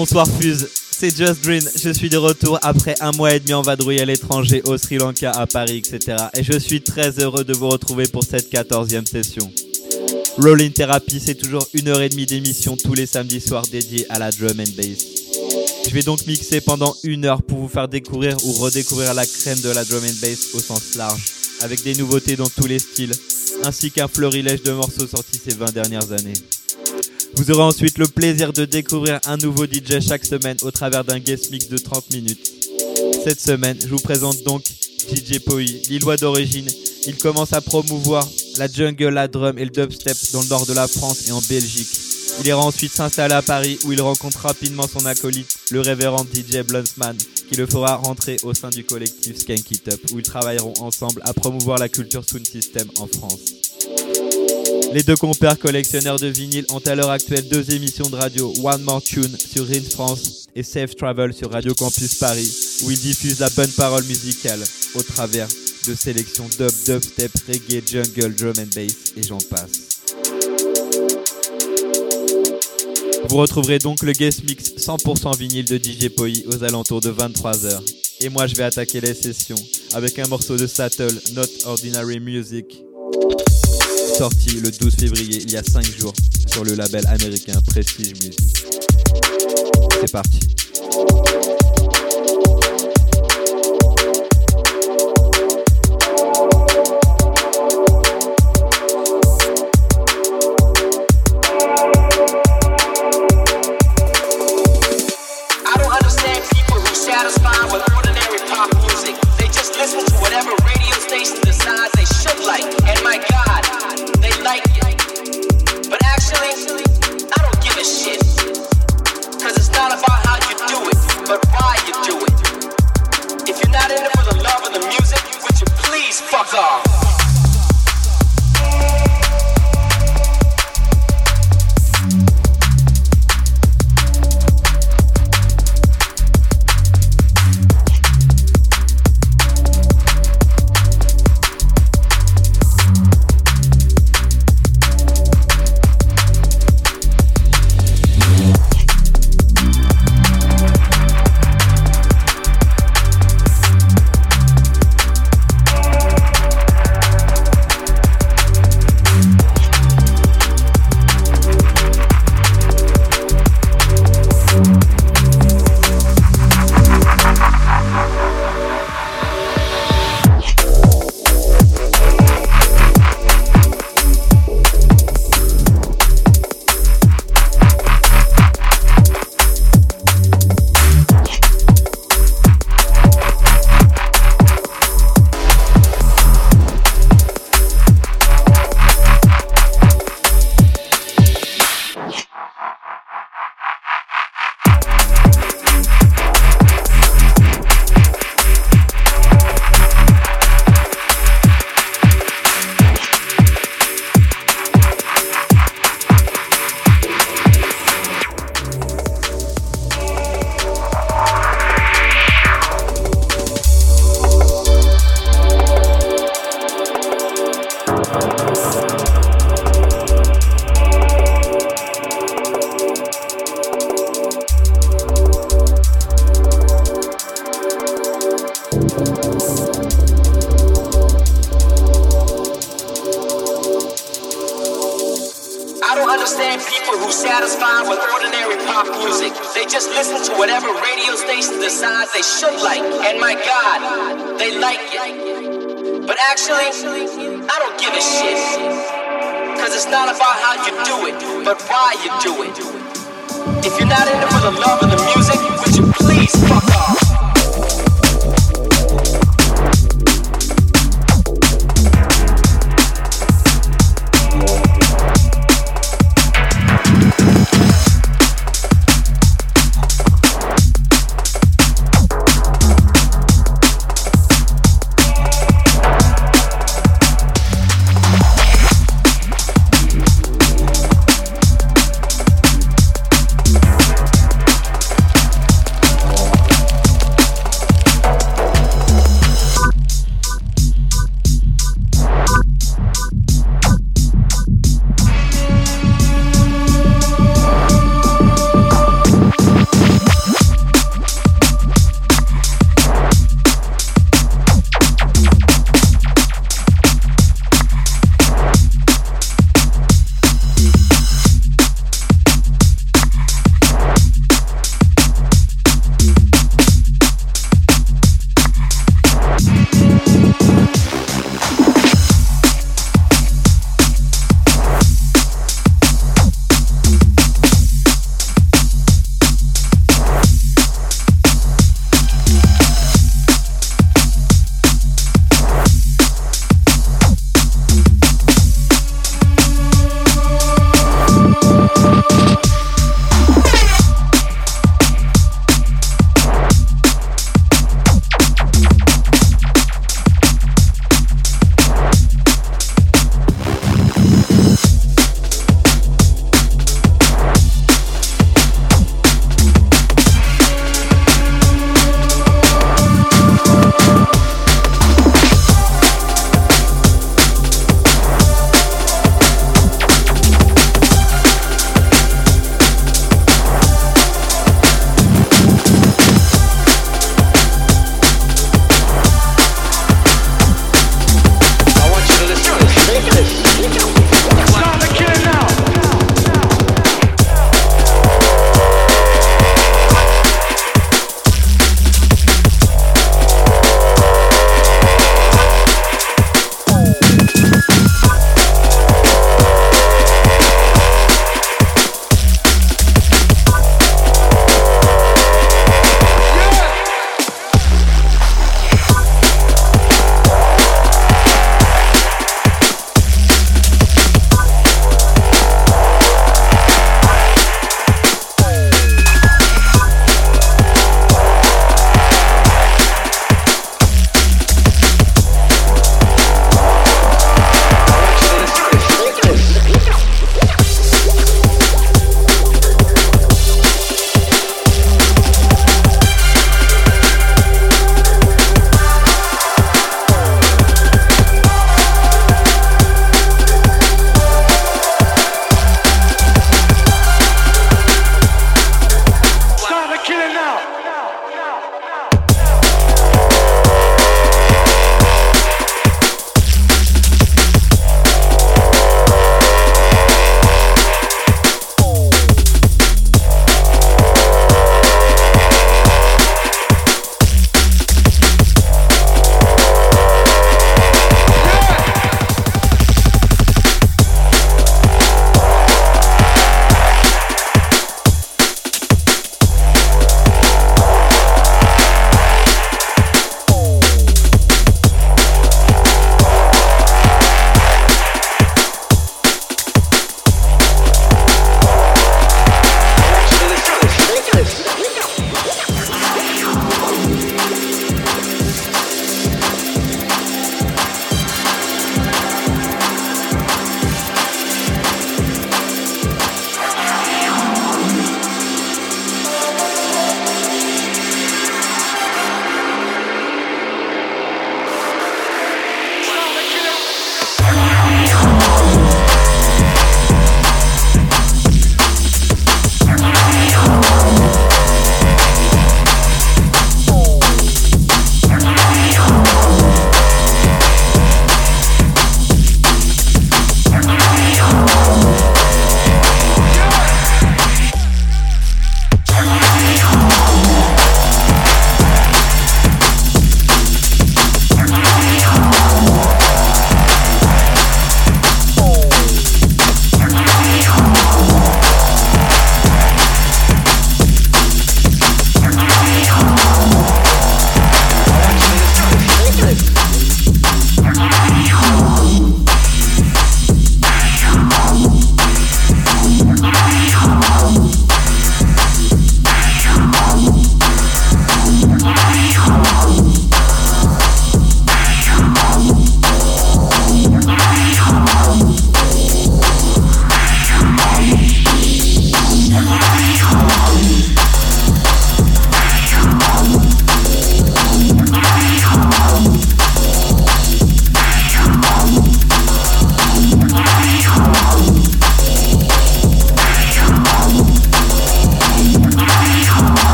Bonsoir Fuse, c'est Just Green. Je suis de retour après un mois et demi en vadrouille à l'étranger, au Sri Lanka, à Paris, etc. Et je suis très heureux de vous retrouver pour cette 14e session. Rolling Therapy, c'est toujours une heure et demie d'émission tous les samedis soirs dédiés à la drum and bass. Je vais donc mixer pendant une heure pour vous faire découvrir ou redécouvrir la crème de la drum and bass au sens large, avec des nouveautés dans tous les styles, ainsi qu'un florilège de morceaux sortis ces 20 dernières années. Vous aurez ensuite le plaisir de découvrir un nouveau DJ chaque semaine au travers d'un guest mix de 30 minutes. Cette semaine, je vous présente donc DJ Poi, lillois d'origine. Il commence à promouvoir la jungle, la drum et le dubstep dans le nord de la France et en Belgique. Il ira ensuite s'installer à Paris où il rencontre rapidement son acolyte, le révérend DJ Blunsman, qui le fera rentrer au sein du collectif Skank It où ils travailleront ensemble à promouvoir la culture Sound System en France. Les deux compères collectionneurs de vinyle ont à l'heure actuelle deux émissions de radio, One More Tune sur Rin France et Safe Travel sur Radio Campus Paris, où ils diffusent la bonne parole musicale au travers de sélections dub, dubstep, reggae, jungle, drum and bass et j'en passe. Vous retrouverez donc le guest mix 100% vinyle de DJ Poi aux alentours de 23h. Et moi je vais attaquer les sessions avec un morceau de Sattel, Not Ordinary Music, sorti le 12 février, il y a 5 jours, sur le label américain Prestige Music. C'est parti.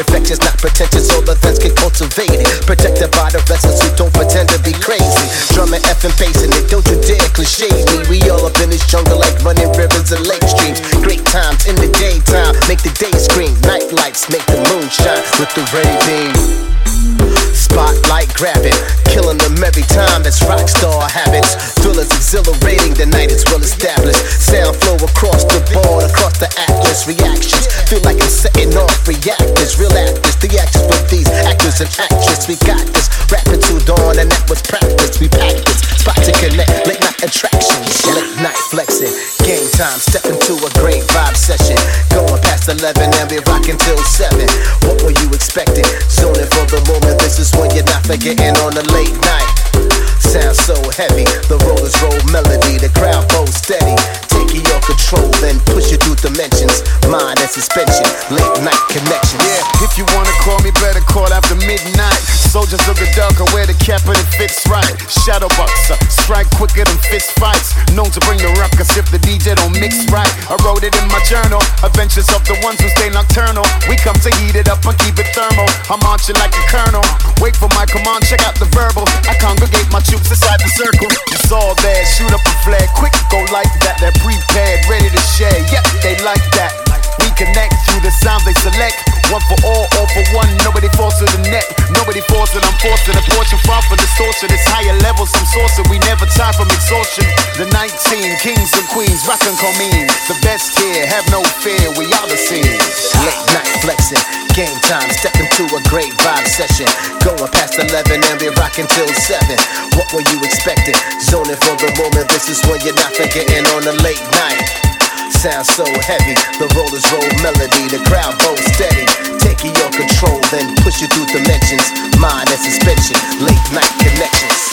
Infectious, not pretentious, all the things get cultivated. Protected by the vessels who don't pretend to be crazy. Drumming, and pacing it, don't you dare cliche me. We all up in this jungle like running rivers and lake streams. Great times in the daytime, make the day scream. Night lights make the moon shine with the ray beam. Spotlight grabbing, killing them every time. That's rock star habits. Feel as exhilarating. The night is well established. Sound flow across the board, across the atlas. Reactions feel like I'm setting off reactors. Real actors, the actors with these actors and actresses. We got this. Rapping till dawn, and that was practice. We packed this spot to connect. Late night attractions, late night flexing. Game time, step into a great vibe session. Going past 11 and we rocking till 7. What were you expecting? Zoning for the moment. This is when you're not forgetting on a late night. Sounds so heavy, the rollers roll melody, the crowd goes steady. Control, then push you through dimensions. Mind and suspension, late night connection. Yeah, if you wanna call me, better call after midnight. Soldiers of the dark, I wear the cap and it fits right. Shadow boxer, strike quicker than fist fights. Known to bring the ruckus if the DJ don't mix right. I wrote it in my journal. Adventures of the ones who stay nocturnal. We come to heat it up and keep it thermal. I'm marching like a colonel. Wait for my command, check out the verbal. I congregate my troops inside the circle. It's all there, shoot up a flag. Quick, go like that. They're prepared, ready to share. Yep, they like that. We connect through the sounds they select. One for all, all for one. Nobody falls to the net. Nobody falls it. I'm forced to the portion far from distortion. It's higher levels. I'm sourcing. We never tire from exhaustion. The 19 kings and queens, rock and mean. The best here, have no fear. We are the scene. Late night flexing, game time, step into a great vibe session. Going past 11 and we rocking till 7. What were you expecting? Zoning for the moment, this is when you're not forgetting on a late night. Sounds so heavy, the rollers roll melody, the crowd goes steady. Taking your control, then push you through dimensions. Mind and suspension, late night connections.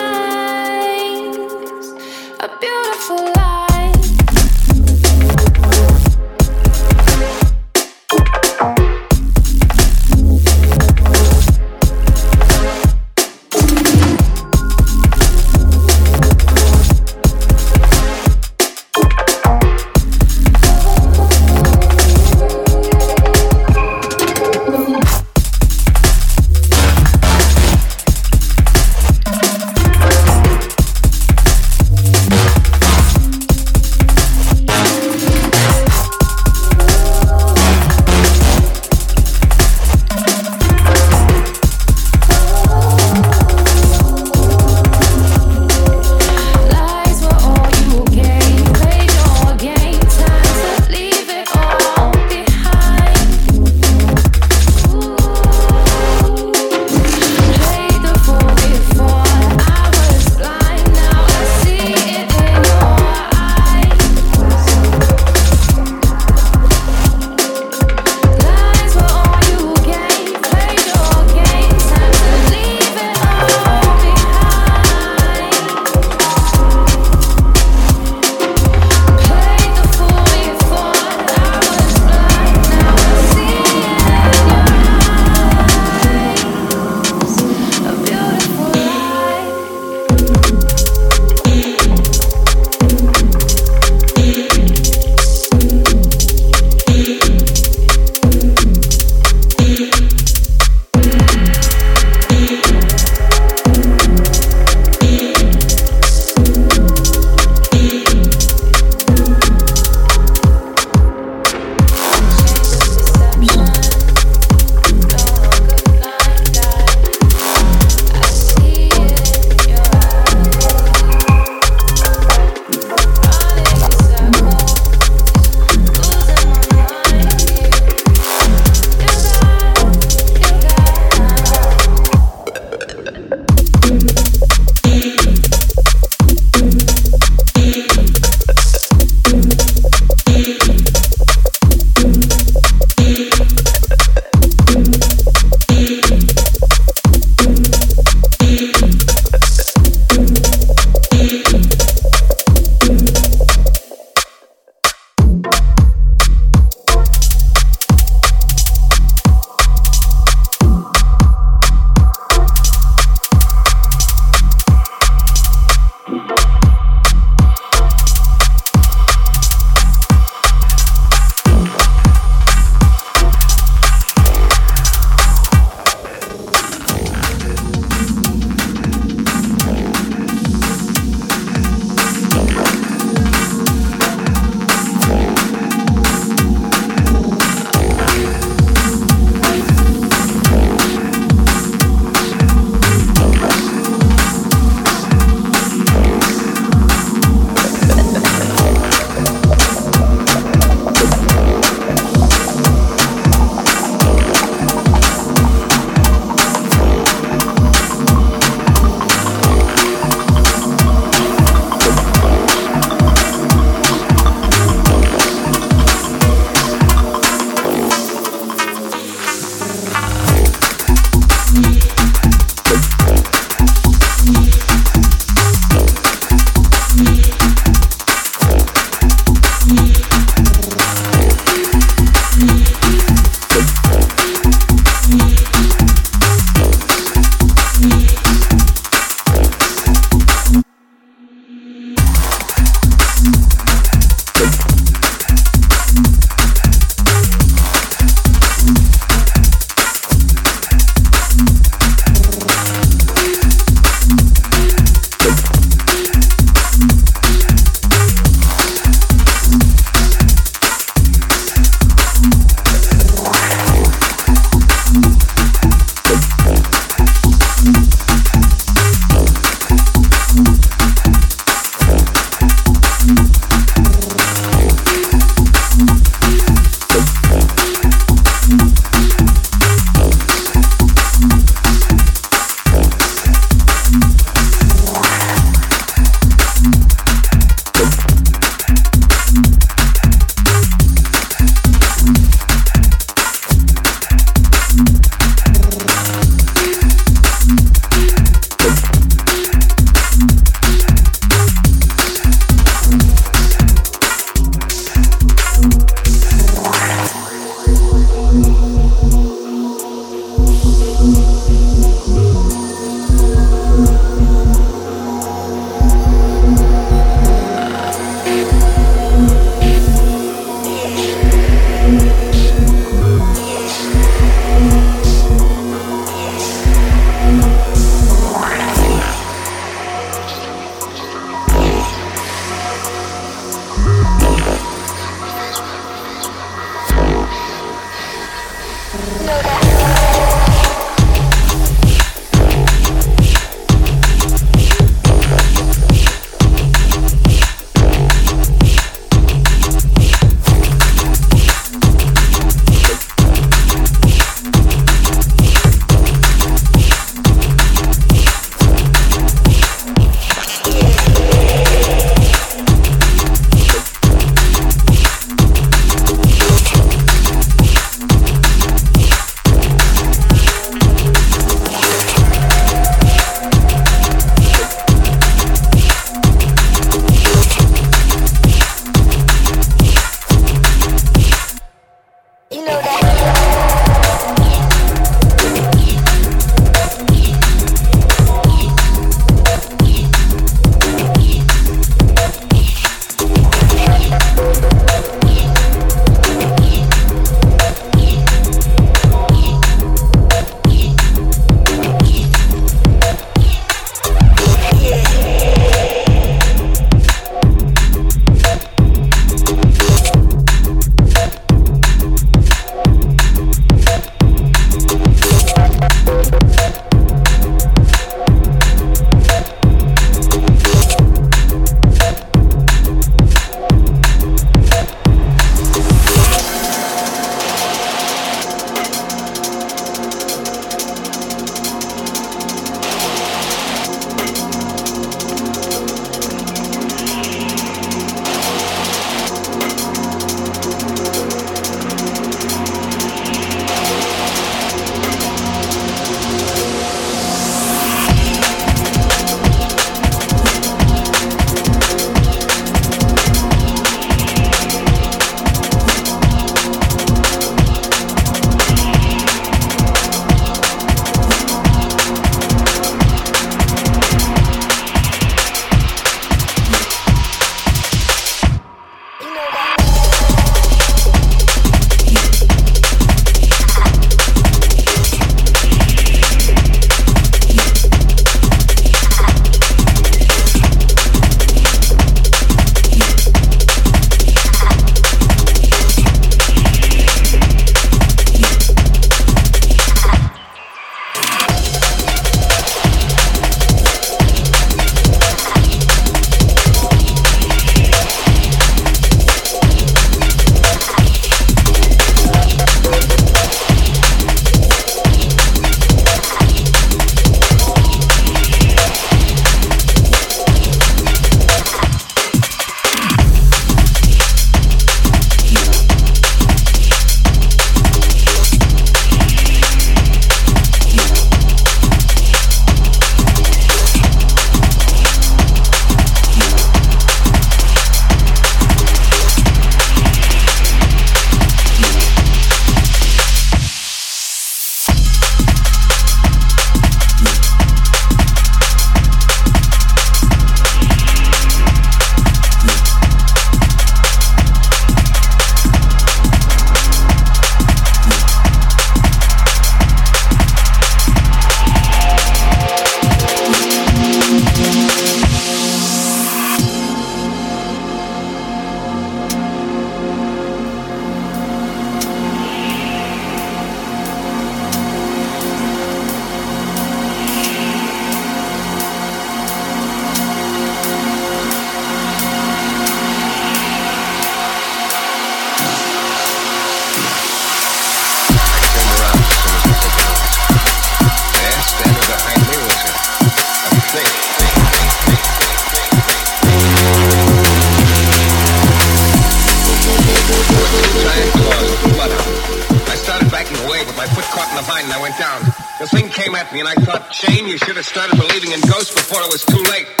You should have started believing in ghosts before it was too late.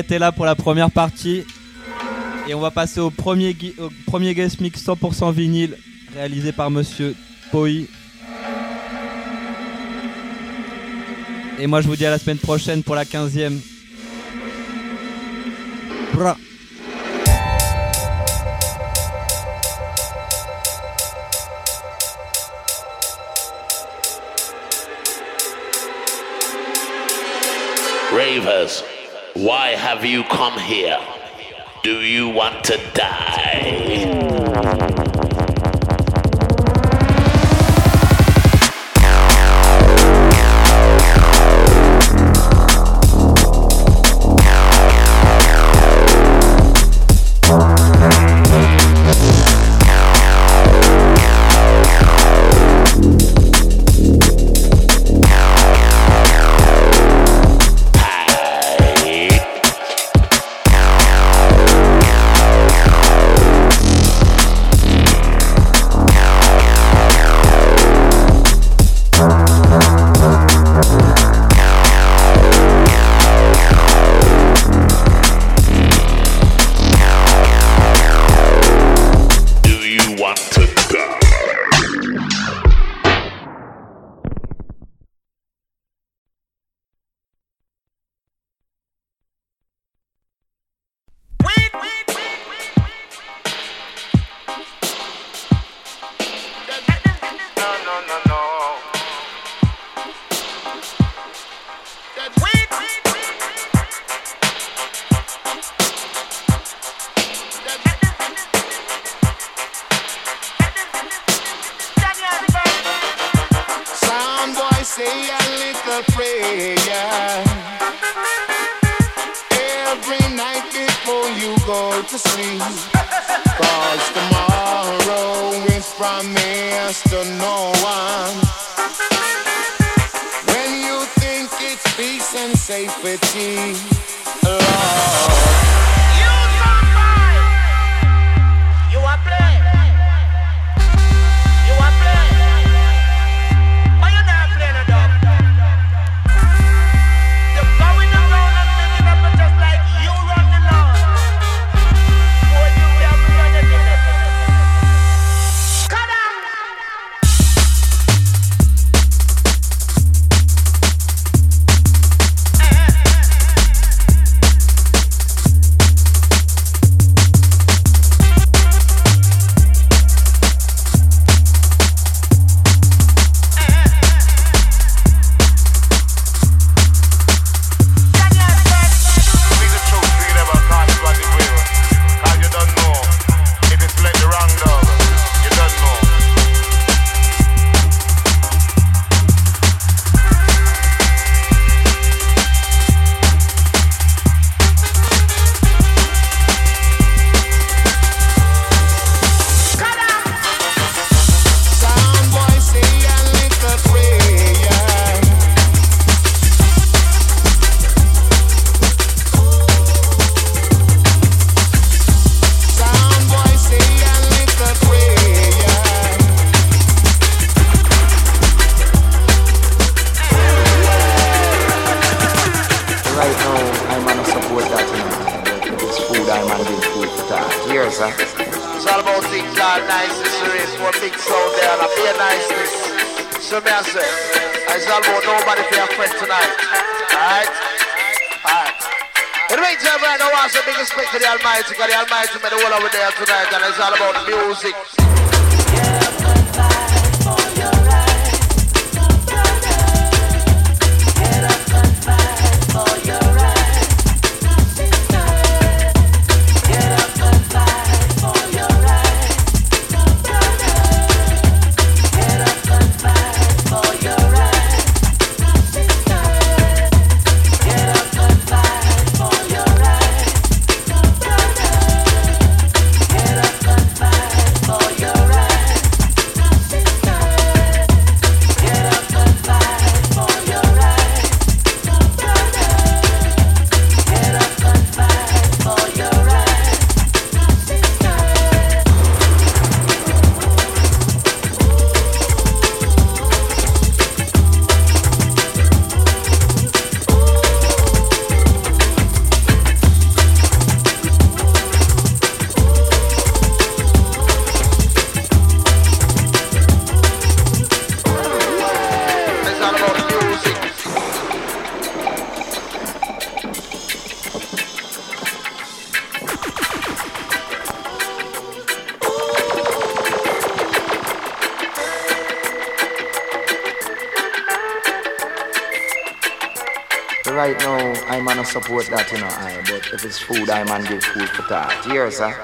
s'arrêter là pour la première partie. Et on va passer au premier, premier guest mix 100% vinyle réalisé par monsieur Poi. Et moi je vous dis à la semaine prochaine pour la 15e. have you come here? Do you want to die? Music. support that, you know, I. But if it's food, I man give food for that. Here, sir.